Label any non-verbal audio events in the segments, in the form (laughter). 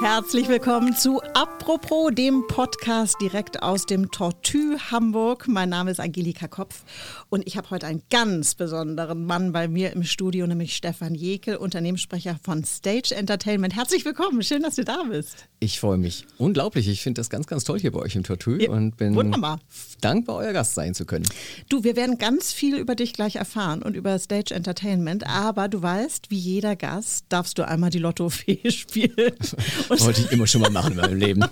Herzlich willkommen zu Apropos, dem Podcast direkt aus dem Tortue Hamburg. Mein Name ist Angelika Kopf und ich habe heute einen ganz besonderen Mann bei mir im Studio, nämlich Stefan Jekel, Unternehmenssprecher von Stage Entertainment. Herzlich willkommen, schön, dass du da bist. Ich freue mich unglaublich. Ich finde das ganz, ganz toll hier bei euch im Tortue ja, und bin wunderbar. dankbar, euer Gast sein zu können. Du, wir werden ganz viel über dich gleich erfahren und über Stage Entertainment, aber du weißt, wie jeder Gast darfst du einmal die Lottofee (laughs) spielen. (laughs) Wollte ich immer schon mal machen in meinem Leben.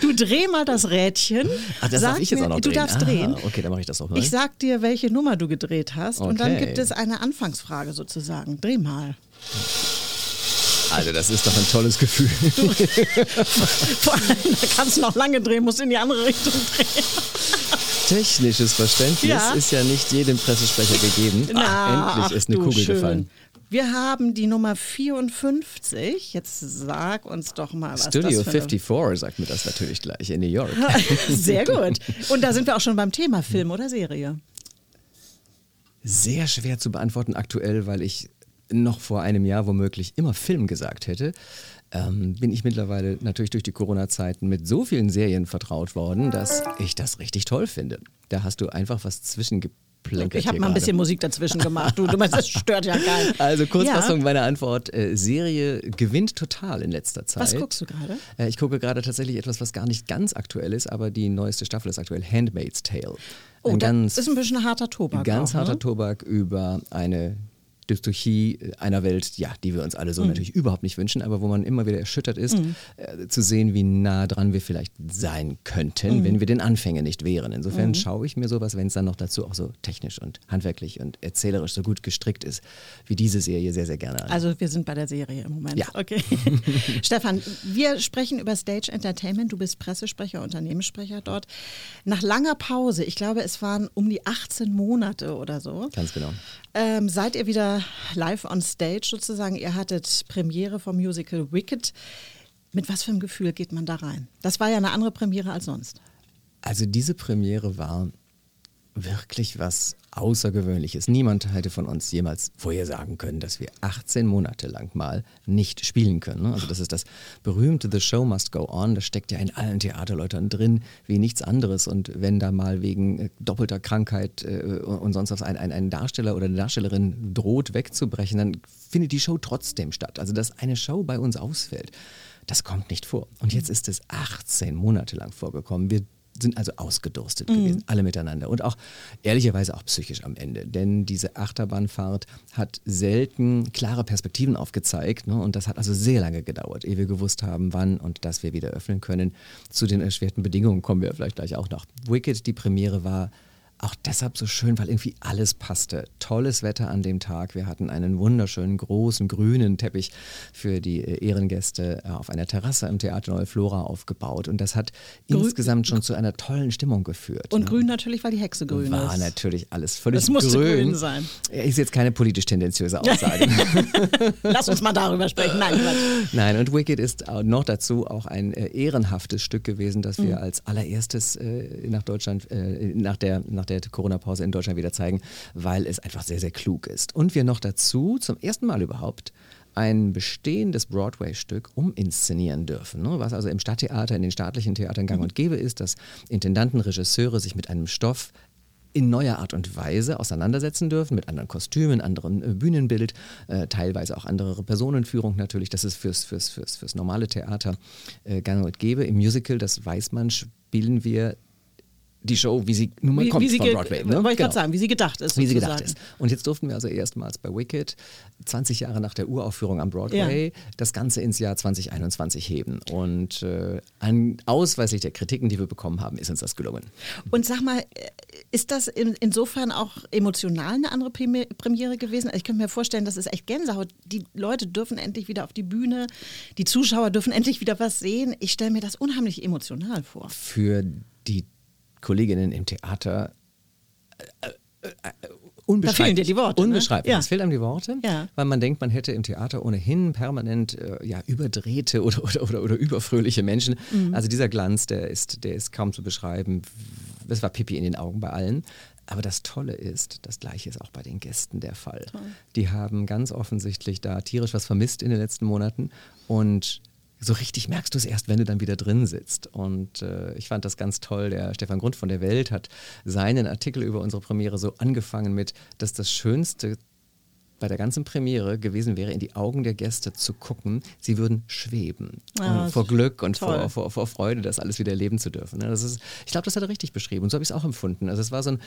Du dreh mal das Rädchen. Ach, das darf ich jetzt auch noch drehen. Du darfst ah, drehen. Okay, dann mache ich das auch mal. Ich sag dir, welche Nummer du gedreht hast okay. und dann gibt es eine Anfangsfrage sozusagen. Dreh mal. Also das ist doch ein tolles Gefühl. (laughs) Vor allem, da kannst du noch lange drehen, musst in die andere Richtung drehen. Technisches Verständnis ja. ist ja nicht jedem Pressesprecher gegeben. Na, ach, endlich ist eine Kugel schön. gefallen. Wir haben die Nummer 54. Jetzt sag uns doch mal, was Studio das für 54 sagt mir das natürlich gleich in New York. (laughs) Sehr gut. (laughs) Und da sind wir auch schon beim Thema Film oder Serie. Sehr schwer zu beantworten aktuell, weil ich noch vor einem Jahr womöglich immer Film gesagt hätte. Ähm, bin ich mittlerweile natürlich durch die Corona-Zeiten mit so vielen Serien vertraut worden, dass ich das richtig toll finde. Da hast du einfach was zwischengepackt ich habe mal ein bisschen Musik dazwischen gemacht. Du, du meinst, das stört ja geil. (laughs) Also Kurzfassung ja. meiner Antwort. Äh, Serie gewinnt total in letzter Zeit. Was guckst du gerade? Äh, ich gucke gerade tatsächlich etwas, was gar nicht ganz aktuell ist, aber die neueste Staffel ist aktuell Handmaid's Tale. Oh, ein das ist ein bisschen harter Tobak. Ganz auch, harter ne? Tobak über eine Dystopie einer Welt, ja, die wir uns alle so mhm. natürlich überhaupt nicht wünschen, aber wo man immer wieder erschüttert ist, mhm. äh, zu sehen, wie nah dran wir vielleicht sein könnten, mhm. wenn wir den Anfängen nicht wären. Insofern mhm. schaue ich mir sowas, wenn es dann noch dazu auch so technisch und handwerklich und erzählerisch so gut gestrickt ist, wie diese Serie sehr, sehr gerne an. Also wir sind bei der Serie im Moment. Ja. Okay. (laughs) Stefan, wir sprechen über Stage Entertainment. Du bist Pressesprecher, Unternehmenssprecher dort. Nach langer Pause, ich glaube, es waren um die 18 Monate oder so. Ganz genau. Ähm, seid ihr wieder live on stage sozusagen? Ihr hattet Premiere vom Musical Wicked. Mit was für einem Gefühl geht man da rein? Das war ja eine andere Premiere als sonst. Also diese Premiere war wirklich was Außergewöhnliches. Niemand hätte von uns jemals vorhersagen können, dass wir 18 Monate lang mal nicht spielen können. Ne? Also das ist das berühmte The Show Must Go On. Das steckt ja in allen Theaterleutern drin wie nichts anderes. Und wenn da mal wegen äh, doppelter Krankheit äh, und sonst was ein, ein, ein Darsteller oder eine Darstellerin droht wegzubrechen, dann findet die Show trotzdem statt. Also dass eine Show bei uns ausfällt. Das kommt nicht vor. Und jetzt ist es 18 Monate lang vorgekommen. Wir sind also ausgedurstet mhm. gewesen, alle miteinander. Und auch ehrlicherweise auch psychisch am Ende. Denn diese Achterbahnfahrt hat selten klare Perspektiven aufgezeigt. Ne? Und das hat also sehr lange gedauert, ehe wir gewusst haben, wann und dass wir wieder öffnen können. Zu den erschwerten Bedingungen kommen wir vielleicht gleich auch noch. Wicked, die Premiere war auch deshalb so schön, weil irgendwie alles passte. Tolles Wetter an dem Tag. Wir hatten einen wunderschönen großen grünen Teppich für die äh, Ehrengäste äh, auf einer Terrasse im Theater Neue Flora aufgebaut. Und das hat grün. insgesamt schon zu einer tollen Stimmung geführt. Und ne? grün natürlich, weil die Hexe grün War ist. War natürlich alles völlig grün. Das musste grün. grün sein. Ist jetzt keine politisch tendenziöse (laughs) Aussage. (laughs) Lass uns mal darüber sprechen. Nein, Quatsch. Nein, und Wicked ist noch dazu auch ein äh, ehrenhaftes Stück gewesen, das wir mhm. als allererstes nach Deutschland, nach der, nach der Corona-Pause in Deutschland wieder zeigen, weil es einfach sehr, sehr klug ist. Und wir noch dazu zum ersten Mal überhaupt ein bestehendes Broadway-Stück uminszenieren dürfen. Ne? Was also im Stadttheater, in den staatlichen Theatern gang und gäbe ist, dass Intendanten, Regisseure sich mit einem Stoff in neuer Art und Weise auseinandersetzen dürfen, mit anderen Kostümen, anderem äh, Bühnenbild, äh, teilweise auch andere Personenführung natürlich. Das ist fürs, fürs, fürs, fürs normale Theater äh, gang und gäbe. Im Musical, das weiß man, spielen wir die Show, wie sie nun mal wie, kommt wie von Broadway. Ne? Wollte ich genau. sagen, wie sie gedacht ist. Wie sie gedacht ist. Und jetzt durften wir also erstmals bei Wicked, 20 Jahre nach der Uraufführung am Broadway, ja. das Ganze ins Jahr 2021 heben. Und äh, an, ausweislich der Kritiken, die wir bekommen haben, ist uns das gelungen. Und sag mal, ist das in, insofern auch emotional eine andere Premiere gewesen? Also ich könnte mir vorstellen, das ist echt Gänsehaut. Die Leute dürfen endlich wieder auf die Bühne, die Zuschauer dürfen endlich wieder was sehen. Ich stelle mir das unheimlich emotional vor. Für die Kolleginnen im Theater äh, äh, äh unbeschreiblich. Da fehlen dir die Worte. Ne? Unbeschreiblich. Ne? Ja. Es fehlen einem die Worte, ja. weil man denkt, man hätte im Theater ohnehin permanent äh, ja, überdrehte oder, oder, oder, oder überfröhliche Menschen. Mhm. Also dieser Glanz, der ist, der ist kaum zu beschreiben. Es war Pipi in den Augen bei allen. Aber das Tolle ist, das Gleiche ist auch bei den Gästen der Fall. Toll. Die haben ganz offensichtlich da tierisch was vermisst in den letzten Monaten und so richtig merkst du es erst, wenn du dann wieder drin sitzt. Und äh, ich fand das ganz toll. Der Stefan Grund von der Welt hat seinen Artikel über unsere Premiere so angefangen mit, dass das schönste bei der ganzen Premiere gewesen wäre, in die Augen der Gäste zu gucken, sie würden schweben. Ah, vor Glück und vor, vor, vor Freude, das alles wieder erleben zu dürfen. ne? Das ist, ich glaube, das hat er richtig beschrieben. Und so habe ich es auch empfunden. Also es war so ein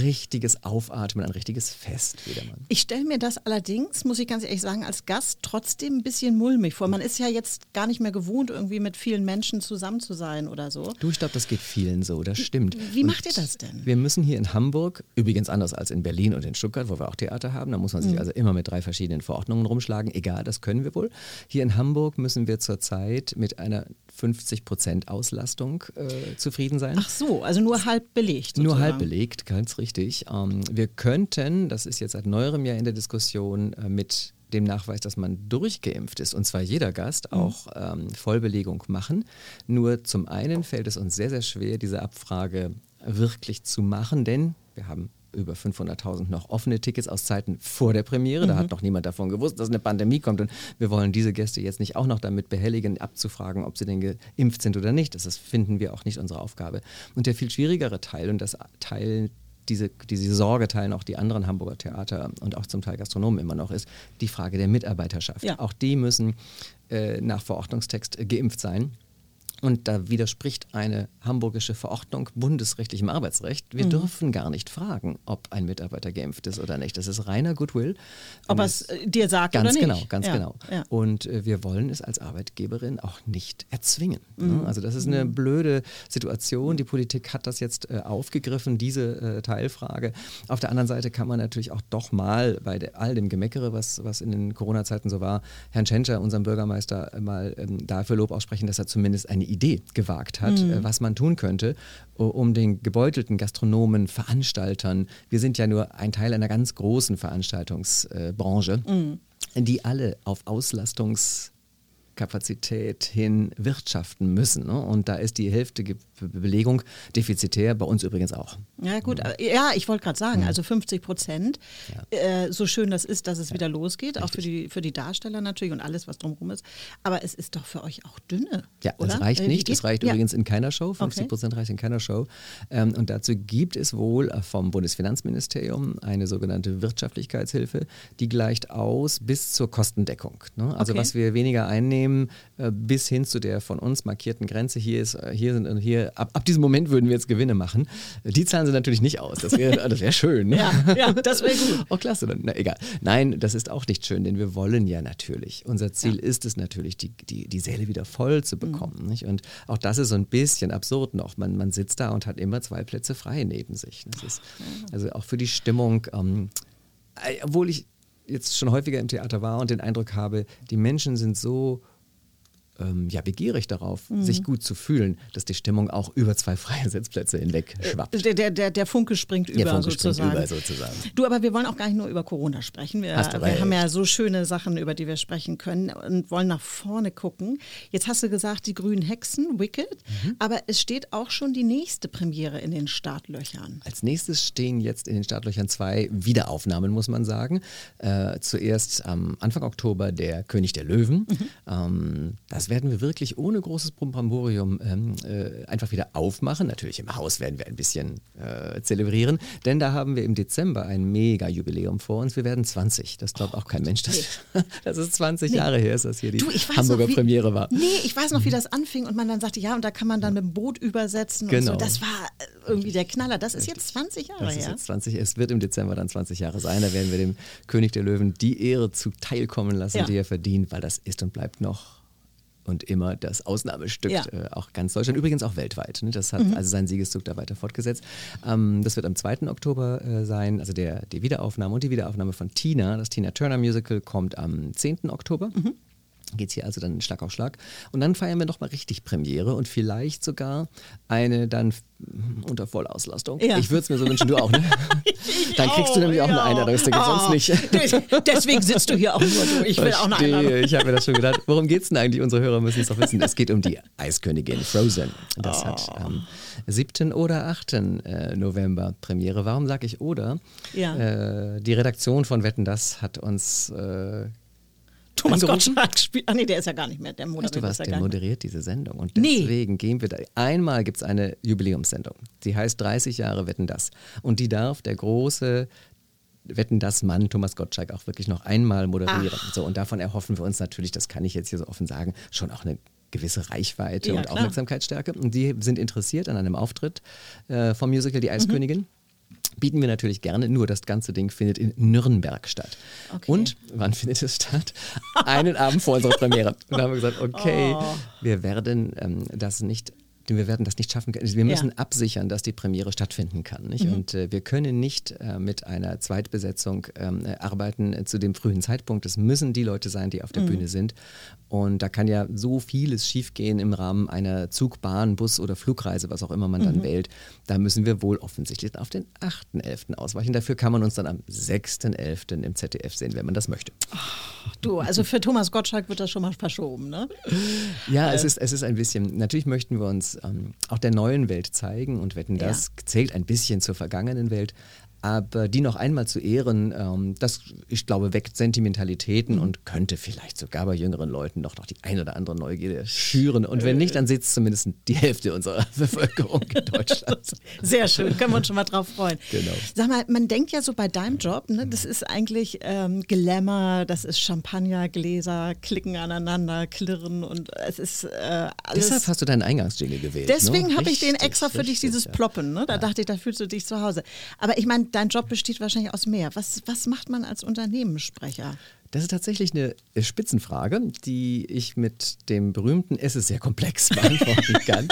richtiges Aufatmen, ein richtiges Fest wieder mal. Ich stelle mir das allerdings, muss ich ganz ehrlich sagen, als Gast trotzdem ein bisschen mulmig vor. Man ist ja jetzt gar nicht mehr gewohnt, irgendwie mit vielen Menschen zusammen zu sein oder so. Du, ich glaube, das geht vielen so, das stimmt. Wie Und macht ihr das denn? Wir müssen hier in Hamburg, übrigens anders als in Berlin und in Stuttgart, wo wir auch Theater haben, da muss man sich Mhm. also immer mit drei verschiedenen Verordnungen rumschlagen. Egal, das können wir wohl. Hier in Hamburg müssen wir zurzeit mit einer 50% Auslastung äh, zufrieden sein. Ach so, also nur halb belegt. Nur sozusagen. halb belegt, ganz richtig. Ähm, wir könnten, das ist jetzt seit neuerem Jahr in der Diskussion, äh, mit dem Nachweis, dass man durchgeimpft ist, und zwar jeder Gast, auch ähm, Vollbelegung machen. Nur zum einen fällt es uns sehr, sehr schwer, diese Abfrage wirklich zu machen, denn wir haben über 500.000 noch offene Tickets aus Zeiten vor der Premiere. Da hat noch niemand davon gewusst, dass eine Pandemie kommt. Und wir wollen diese Gäste jetzt nicht auch noch damit behelligen, abzufragen, ob sie denn geimpft sind oder nicht. Das finden wir auch nicht unsere Aufgabe. Und der viel schwierigere Teil, und das Teil diese, diese Sorge teilen auch die anderen Hamburger Theater und auch zum Teil Gastronomen immer noch, ist die Frage der Mitarbeiterschaft. Ja. Auch die müssen äh, nach Verordnungstext geimpft sein. Und da widerspricht eine hamburgische Verordnung bundesrechtlichem Arbeitsrecht. Wir Mhm. dürfen gar nicht fragen, ob ein Mitarbeiter geimpft ist oder nicht. Das ist reiner Goodwill. Ob er es äh, dir sagt Ganz oder nicht. genau, ganz ja. genau. Ja. Und äh, wir wollen es als Arbeitgeberin auch nicht erzwingen. Mhm. Ne? Also das ist eine blöde Situation. Die Politik hat das jetzt äh, aufgegriffen, diese äh, Teilfrage. Auf der anderen Seite kann man natürlich auch doch mal bei der, all dem Gemeckere, was, was in den Corona-Zeiten so war, Herrn Tschentscher, unserem Bürgermeister, mal ähm, dafür Lob aussprechen, dass er zumindest eine Idee gewagt hat, Mhm. was man tun könnte, um den gebeutelten Gastronomen, Veranstaltern, wir sind ja nur ein Teil einer ganz großen Veranstaltungsbranche, Mhm. die alle auf Auslastungskapazität hin wirtschaften müssen. Ne? Und da ist die Hälfte Belegung defizitär, bei uns übrigens auch. Ja, gut. Ja, ich wollte gerade sagen, also 50 Prozent, äh, so schön das ist, dass es wieder losgeht, auch für die, für die Darsteller natürlich und alles, was drumherum ist. Aber es ist doch für euch auch dünne. Ja, oder? das reicht Äh, nicht. Das reicht ja. übrigens in keiner Show. 50 Prozent reicht in keiner Show. Ähm, und dazu gibt es wohl äh, vom Bundesfinanzministerium eine sogenannte Wirtschaftlichkeitshilfe, die gleicht aus bis zur Kostendeckung. Ne? Also Okay. was wir weniger einnehmen, äh, bis hin zu der von uns markierten Grenze. Hier ist, äh, hier sind, äh, hier ab, ab diesem Moment würden wir jetzt Gewinne machen. Die zahlen sie natürlich nicht aus. Das wäre das wär schön. Ne? (laughs) Ja, ja, das wäre gut. Oh, klasse, dann, na egal. Nein, das ist auch nicht schön, denn wir wollen ja natürlich. Unser Ziel ist es natürlich, die, die, die Säle wieder voll zu bekommen. Nicht? Und auch das ist so ein bisschen absurd noch. Man, man sitzt da und hat immer zwei Plätze frei neben sich. Das ist also auch für die Stimmung, ähm, äh, obwohl ich jetzt schon häufiger im Theater war und den Eindruck habe, die Menschen sind so ähm, ja, begierig darauf, Mhm. sich gut zu fühlen, dass die Stimmung auch über zwei freie Sitzplätze hinweg schwappt. Der, der, der, der Funke springt über Der Funke springt sozusagen. über sozusagen. Du, aber wir wollen auch gar nicht nur über Corona sprechen. Wir, wir haben ja so schöne Sachen, über die wir sprechen können und wollen nach vorne gucken. Jetzt hast du gesagt, die grünen Hexen, Wicked, Mhm. aber es steht auch schon die nächste Premiere in den Startlöchern. Als nächstes stehen jetzt in den Startlöchern zwei Wiederaufnahmen, muss man sagen. Äh, zuerst am Anfang Oktober der König der Löwen. Ähm, das werden wir wirklich ohne großes Bramborium ähm, äh, einfach wieder aufmachen. Natürlich im Haus werden wir ein bisschen äh, zelebrieren, denn da haben wir im Dezember ein Mega-Jubiläum vor uns. Wir werden 20. Das glaubt auch kein Mensch. Das, das ist 20 Jahre her, ist das hier die Du, Hamburger noch, wie, Premiere war. Nee, ich weiß noch, wie das anfing und man dann sagte, ja, und da kann man dann mit dem Boot übersetzen Genau. und so. Das war äh, irgendwie der Knaller. Das ist jetzt 20 Jahre Das ist her. jetzt 20, es wird im Dezember dann 20 Jahre sein. Da werden wir dem König der Löwen die Ehre zuteilkommen lassen, Ja. die er verdient, weil das ist und bleibt noch und immer das Ausnahmestück, Ja. Mhm. äh, auch ganz Deutschland, übrigens auch weltweit. Ne? Das hat also seinen Siegeszug da weiter fortgesetzt. Ähm, das wird am 2. Oktober äh, sein, also der, die Wiederaufnahme und die Wiederaufnahme von Tina. Das Tina Turner Musical kommt am 10. Oktober. Mhm. Geht es hier also dann Schlag auf Schlag. Und dann feiern wir nochmal richtig Premiere und vielleicht sogar eine dann unter Vollauslastung. Ja. Ich würde es mir so wünschen, du auch, ne? (laughs) dann kriegst du nämlich auch eine Einladungsticket, sonst nicht. (laughs) Deswegen sitzt du hier auch nur du. Ich will auch eine Verstehe. Einladung. Ich habe mir das schon gedacht. Worum geht es denn eigentlich? Unsere Hörer müssen es doch wissen. Es geht um die Eiskönigin Frozen. Das hat Oh. am 7. oder 8. äh, November Premiere. Warum sage ich oder? Ja. Äh, die Redaktion von Wetten Das hat uns äh, Thomas Gottschalk spielt. Ah nee, der ist ja gar nicht mehr. Der moderiert, weißt du was, ja der moderiert diese Sendung. Und deswegen nee. gehen wir da. Einmal gibt es eine Jubiläumssendung. Die heißt 30 Jahre Wetten das. Und die darf der große Wetten das Mann Thomas Gottschalk auch wirklich noch einmal moderieren. So, und davon erhoffen wir uns natürlich, das kann ich jetzt hier so offen sagen, schon auch eine gewisse Reichweite ja, und klar. Aufmerksamkeitsstärke. Und die sind interessiert an einem Auftritt äh, vom Musical Die Eiskönigin. Mhm bieten wir natürlich gerne, nur das ganze Ding findet in Nürnberg statt. Okay. Und wann findet es statt? Einen Abend vor unserer Premiere. Und da haben wir gesagt, okay, oh. wir werden ähm, das nicht wir werden das nicht schaffen können. Wir müssen ja. absichern, dass die Premiere stattfinden kann. Mhm. Und äh, wir können nicht äh, mit einer Zweitbesetzung ähm, äh, arbeiten zu dem frühen Zeitpunkt. Es müssen die Leute sein, die auf der mhm. Bühne sind. Und da kann ja so vieles schiefgehen im Rahmen einer Zug, Bahn, Bus oder Flugreise, was auch immer man dann mhm. wählt. Da müssen wir wohl offensichtlich auf den 8.11. ausweichen. Dafür kann man uns dann am 6.11. im ZDF sehen, wenn man das möchte. Oh, du, also für Thomas Gottschalk wird das schon mal verschoben, ne? Ja, äh. es, ist, es ist ein bisschen, natürlich möchten wir uns ähm, auch der neuen Welt zeigen und wetten, das ja. zählt ein bisschen zur vergangenen Welt, aber die noch einmal zu ehren, ähm, das, ich glaube, weckt Sentimentalitäten und könnte vielleicht sogar bei jüngeren Leuten noch, noch die ein oder andere Neugierde schüren. Und wenn nicht, dann sitzt zumindest die Hälfte unserer (laughs) Bevölkerung in Deutschland. Sehr schön, können wir uns schon mal drauf freuen. Genau. Sag mal, man denkt ja so bei deinem Job, ne, das ist eigentlich ähm, Glamour, das ist Champagnergläser, klicken aneinander, klirren und es ist äh, alles. Deshalb hast du deinen Eingangsjingle gewählt. Deswegen ne? habe ich den extra für dich, dieses ja. Ploppen. Ne? Da ja. dachte ich, da fühlst du dich zu Hause. Aber ich meine, dein Job besteht wahrscheinlich aus mehr. Was, was macht man als Unternehmenssprecher? Das ist tatsächlich eine Spitzenfrage, die ich mit dem berühmten Es ist sehr komplex (laughs) beantworten kann.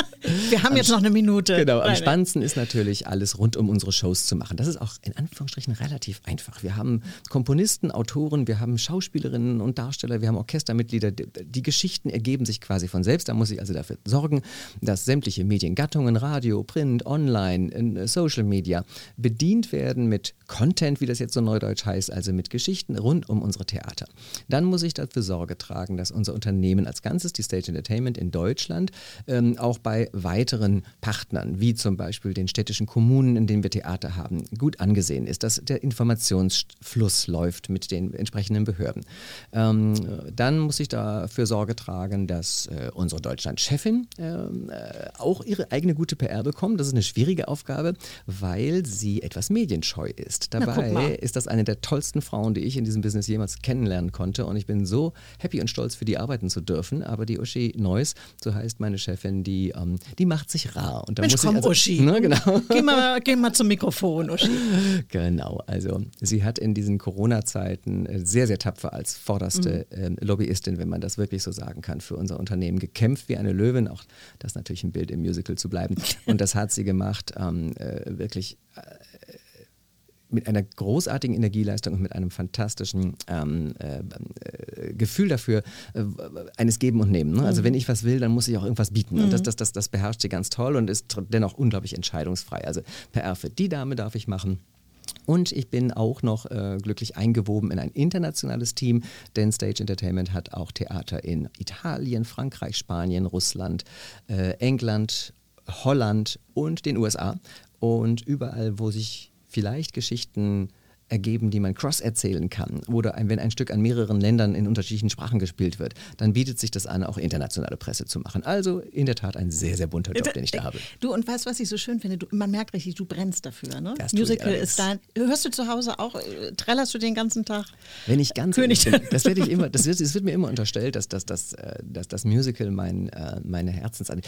Wir haben am jetzt noch eine Minute. Genau, am spannendsten ist natürlich, alles rund um unsere Shows zu machen. Das ist auch in Anführungsstrichen relativ einfach. Wir haben Komponisten, Autoren, wir haben Schauspielerinnen und Darsteller, wir haben Orchestermitglieder. Die Geschichten ergeben sich quasi von selbst. Da muss ich also dafür sorgen, dass sämtliche Mediengattungen, Radio, Print, Online, Social Media bedient werden mit Content, wie das jetzt so neudeutsch heißt, also mit Geschichten rund um unsere Theater. Theater. Dann muss ich dafür Sorge tragen, dass unser Unternehmen als Ganzes, die Stage Entertainment in Deutschland, ähm, auch bei weiteren Partnern, wie zum Beispiel den städtischen Kommunen, in denen wir Theater haben, gut angesehen ist, dass der Informationsfluss läuft mit den entsprechenden Behörden. Ähm, dann muss ich dafür Sorge tragen, dass äh, unsere Deutschland-Chefin ähm, äh, auch ihre eigene gute PR bekommt. Das ist eine schwierige Aufgabe, weil sie etwas medienscheu ist. Dabei ist das eine der tollsten Frauen, die ich in diesem Business jemals kenne kennenlernen konnte. Und ich bin so happy und stolz, für die arbeiten zu dürfen. Aber die Uschi Neuss, so heißt meine Chefin, die, ähm, die macht sich rar. Und da Mensch, muss komm, also, Uschi. Ne, genau. (laughs) Geh, mal, geh mal zum Mikrofon, Uschi. (laughs) Genau, also sie hat in diesen Corona-Zeiten äh, sehr, sehr tapfer als vorderste mhm. äh, Lobbyistin, wenn man das wirklich so sagen kann, für unser Unternehmen gekämpft wie eine Löwin. Auch das ist natürlich ein Bild im Musical zu bleiben. (laughs) Und das hat sie gemacht, ähm, äh, wirklich äh, mit einer großartigen Energieleistung und mit einem fantastischen ähm, äh, äh, Gefühl dafür, äh, eines Geben und Nehmen. Ne? Also mhm. wenn ich was will, dann muss ich auch irgendwas bieten. Mhm. Und das, das, das, das beherrscht sie ganz toll und ist dennoch unglaublich entscheidungsfrei. Also PR für die Dame darf ich machen. Und ich bin auch noch äh, glücklich eingewoben in ein internationales Team, denn Stage Entertainment hat auch Theater in Italien, Frankreich, Spanien, Russland, äh, England, Holland und den USA. Und überall, wo sich vielleicht Geschichten ergeben, die man cross erzählen kann. Oder wenn ein Stück an mehreren Ländern in unterschiedlichen Sprachen gespielt wird, dann bietet sich das an, auch internationale Presse zu machen. Also in der Tat ein sehr, sehr bunter Job, den ich da habe. Du, und weißt, was ich so schön finde? Du, man merkt richtig, du brennst dafür. Ne? Musical ist dein. Hörst du zu Hause auch, äh, trällerst du den ganzen Tag? Wenn ich ganz König bin, das werde ich immer, das wird, das wird mir immer unterstellt, dass, dass, dass, äh, dass das Musical mein, äh, meine Herzensan.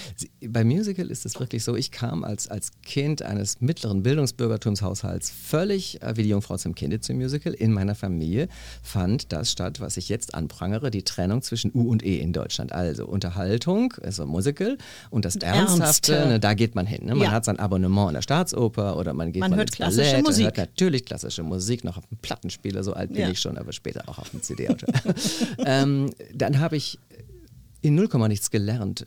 Bei Musical ist es wirklich so, ich kam als, als Kind eines mittleren Bildungsbürgertumshaushalts völlig wie die Jungfrau zum zum Kinderzu Musical in meiner Familie fand das statt, was ich jetzt anprangere, die Trennung zwischen U und E in Deutschland. Also Unterhaltung, also Musical und das Ernsthafte, Ernst, ne, da geht man hin. Ne? Man ja. hat sein Abonnement in der Staatsoper oder man geht man mal hört klassische Ballett, Musik. hört natürlich klassische Musik, noch auf dem Plattenspieler, so alt bin ja. ich schon, aber später auch auf dem CD-Auto. (laughs) ähm, dann habe ich in 0, nichts gelernt,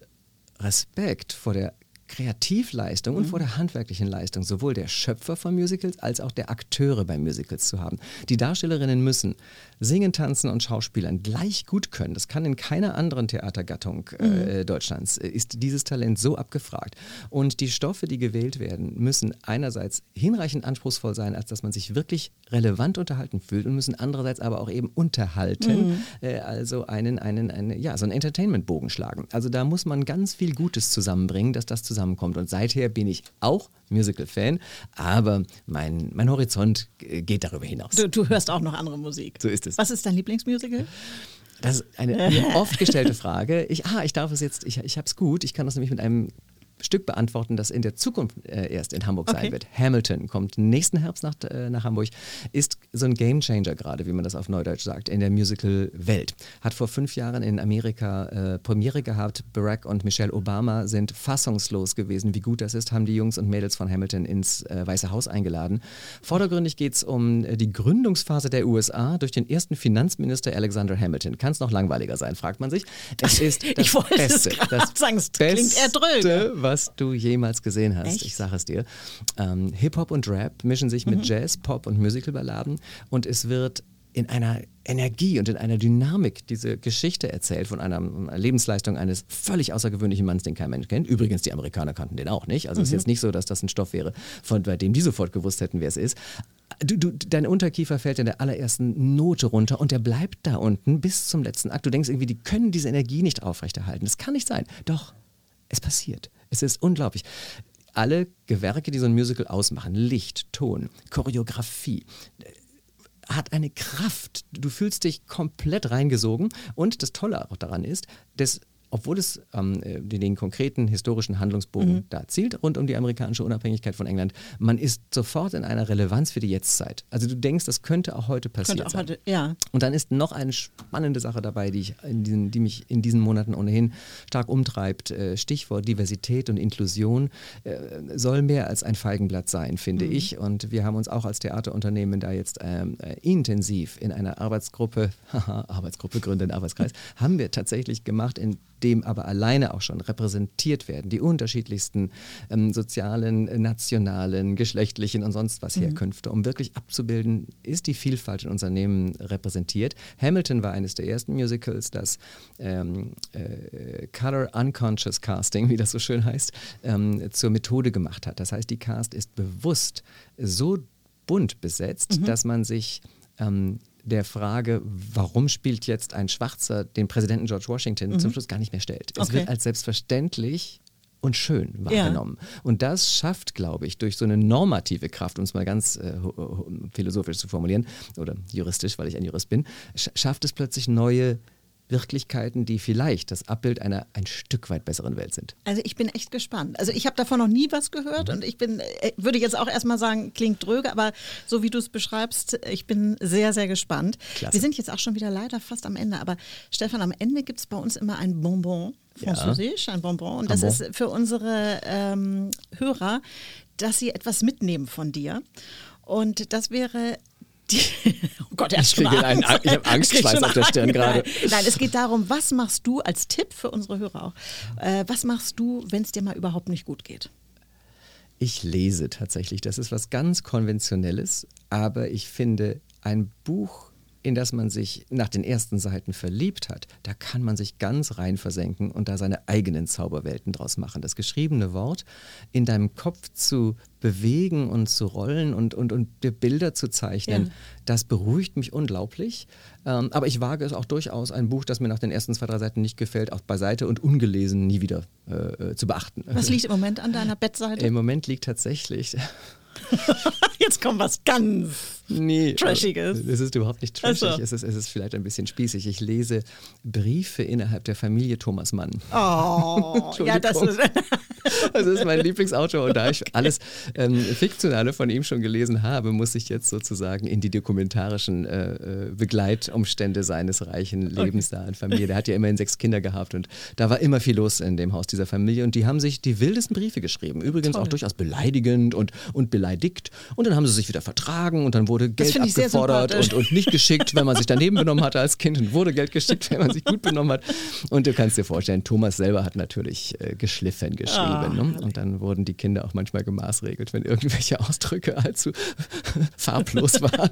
Respekt vor der Kreativleistung und vor der handwerklichen Leistung sowohl der Schöpfer von Musicals als auch der Akteure bei Musicals zu haben. Die Darstellerinnen müssen singen, tanzen und Schauspielern gleich gut können. Das kann in keiner anderen Theatergattung äh, Deutschlands. Äh, Ist dieses Talent so abgefragt. Und die Stoffe, die gewählt werden, müssen einerseits hinreichend anspruchsvoll sein, als dass man sich wirklich relevant unterhalten fühlt und müssen andererseits aber auch eben unterhalten, äh, also einen, einen, eine, ja, so einen Entertainment-Bogen schlagen. Also da muss man ganz viel Gutes zusammenbringen, dass das zusammenkommt. Und seither bin ich auch Musical-Fan, aber mein, mein Horizont äh, geht darüber hinaus. Du, du hörst auch noch andere Musik. So ist es. Was ist dein Lieblingsmusical? Das ist eine (laughs) mir oft gestellte Frage. Ich, ah, ich darf es jetzt, ich, ich habe es gut. Ich kann das nämlich mit einem Stück beantworten, das in der Zukunft äh, erst in Hamburg Okay. sein wird. Hamilton kommt nächsten Herbst nach, äh, nach Hamburg, ist so ein Gamechanger gerade, wie man das auf Neudeutsch sagt, in der Musical-Welt. Hat vor fünf Jahren in Amerika äh, Premiere gehabt. Barack und Michelle Obama sind fassungslos gewesen, wie gut das ist, haben die Jungs und Mädels von Hamilton ins äh, Weiße Haus eingeladen. Vordergründig geht es um äh, die Gründungsphase der USA durch den ersten Finanzminister Alexander Hamilton. Kann es noch langweiliger sein, fragt man sich. Es ist (laughs) das Ich wollte es Beste, gerade das sagen, es klingt. Beste, was du jemals gesehen hast. Echt? Ich sage es dir. Ähm, Hip-Hop und Rap mischen sich Mhm. mit Jazz, Pop und Musicalballaden und es wird in einer Energie und in einer Dynamik diese Geschichte erzählt von einer, Lebensleistung eines völlig außergewöhnlichen Manns, den kein Mensch kennt. Übrigens, die Amerikaner kannten den auch nicht. Also es ist jetzt nicht so, dass das ein Stoff wäre, von bei dem die sofort gewusst hätten, wer es ist. Du, du, dein Unterkiefer fällt in der allerersten Note runter und der bleibt da unten bis zum letzten Akt. Du denkst irgendwie, die können diese Energie nicht aufrechterhalten. Das kann nicht sein. Doch, es passiert. Es ist unglaublich. Alle Gewerke, die so ein Musical ausmachen, Licht, Ton, Choreografie, äh, hat eine Kraft. Du fühlst dich komplett reingesogen. Und das Tolle auch daran ist, dass obwohl es ähm, äh, den, konkreten historischen Handlungsbogen da zielt, rund um die amerikanische Unabhängigkeit von England, man ist sofort in einer Relevanz für die Jetztzeit. Also du denkst, das könnte auch heute passieren. Könnte auch heute, ja. Und dann ist noch eine spannende Sache dabei, die, ich in diesen, die mich in diesen Monaten ohnehin stark umtreibt. Äh, Stichwort Diversität und Inklusion äh, soll mehr als ein Feigenblatt sein, finde ich. Und wir haben uns auch als Theaterunternehmen da jetzt ähm, äh, intensiv in einer Arbeitsgruppe, haha, (laughs) Arbeitsgruppe gründen, Arbeitskreis, haben wir tatsächlich gemacht, in dem aber alleine auch schon repräsentiert werden, die unterschiedlichsten ähm, sozialen, nationalen, geschlechtlichen und sonst was Herkünfte, um wirklich abzubilden, ist die Vielfalt in Unternehmen repräsentiert. Hamilton war eines der ersten Musicals, das ähm, äh, Color Unconscious Casting, wie das so schön heißt, ähm, zur Methode gemacht hat. Das heißt, die Cast ist bewusst so bunt besetzt, dass man sich ähm, der Frage, warum spielt jetzt ein Schwarzer den Präsidenten George Washington, zum Schluss gar nicht mehr stellt. Es Okay. wird als selbstverständlich und schön wahrgenommen. Und das schafft, glaube ich, durch so eine normative Kraft, um es mal ganz äh, philosophisch zu formulieren, oder juristisch, weil ich ein Jurist bin, sch schafft es plötzlich neue Wirklichkeiten, die vielleicht das Abbild einer ein Stück weit besseren Welt sind. Also ich bin echt gespannt. Also ich habe davon noch nie was gehört und ich bin, äh, würde jetzt auch erstmal sagen, klingt dröge, aber so wie du es beschreibst, ich bin sehr, sehr gespannt. Klasse. Wir sind jetzt auch schon wieder leider fast am Ende, aber Stefan, am Ende gibt es bei uns immer ein Bonbon, Ja. französisch, ein Bonbon. Und das Bonbon. ist für unsere ähm, Hörer, dass sie etwas mitnehmen von dir. Und das wäre die, (laughs) oh Gott, er Ich kriege einen- ich hab Angstschweiß auf der Stirn Angst. gerade. Nein, nein, es geht darum, was machst du als Tipp für unsere Hörer auch? Äh, was machst du, wenn es dir mal überhaupt nicht gut geht? Ich lese tatsächlich. Das ist was ganz Konventionelles, aber ich finde, ein Buch, in das man sich nach den ersten Seiten verliebt hat, da kann man sich ganz rein versenken und da seine eigenen Zauberwelten draus machen. Das geschriebene Wort in deinem Kopf zu bewegen und zu rollen und, und, und dir Bilder zu zeichnen, Ja. das beruhigt mich unglaublich. Ähm, aber ich wage es auch durchaus, ein Buch, das mir nach den ersten zwei, drei Seiten nicht gefällt, auch beiseite und ungelesen nie wieder äh, äh, zu beachten. Was liegt im Moment an deiner (laughs) Bettseite? Im Moment liegt tatsächlich. (laughs) Jetzt kommt was ganz. Nee, (laughs) Trashiges. Es ist überhaupt nicht trashig. so. Es, ist, es ist vielleicht ein bisschen spießig. Ich lese Briefe innerhalb der Familie Thomas Mann. Oh, (laughs) ja, das ist. (laughs) Das ist mein Lieblingsautor und da ich alles ähm, Fiktionale von ihm schon gelesen habe, muss ich jetzt sozusagen in die dokumentarischen äh, äh, Begleitumstände seines reichen Lebens da in Familie. Der hat ja immerhin sechs Kinder gehabt und da war immer viel los in dem Haus dieser Familie und die haben sich die wildesten Briefe geschrieben. Übrigens Toll. auch durchaus beleidigend und, und beleidigt und dann haben sie sich wieder vertragen und dann wurde wurde Geld abgefordert und, und nicht geschickt, wenn man sich daneben benommen hatte als Kind und wurde Geld geschickt, wenn man sich gut benommen hat. Und du kannst dir vorstellen, Thomas selber hat natürlich äh, geschliffen geschrieben. Oh, ne? Und dann wurden die Kinder auch manchmal gemaßregelt, wenn irgendwelche Ausdrücke allzu (laughs) farblos waren.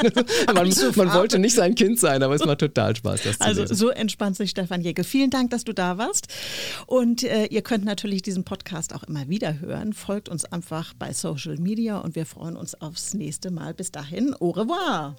(laughs) man, man wollte nicht sein Kind sein, aber es war total Spaß, das also, zu lesen. so entspannt sich Stefan Jäger. Vielen Dank, dass du da warst. Und äh, ihr könnt natürlich diesen Podcast auch immer wieder hören. Folgt uns einfach bei Social Media und wir freuen uns aufs nächste Mal. Bis dahin, au revoir.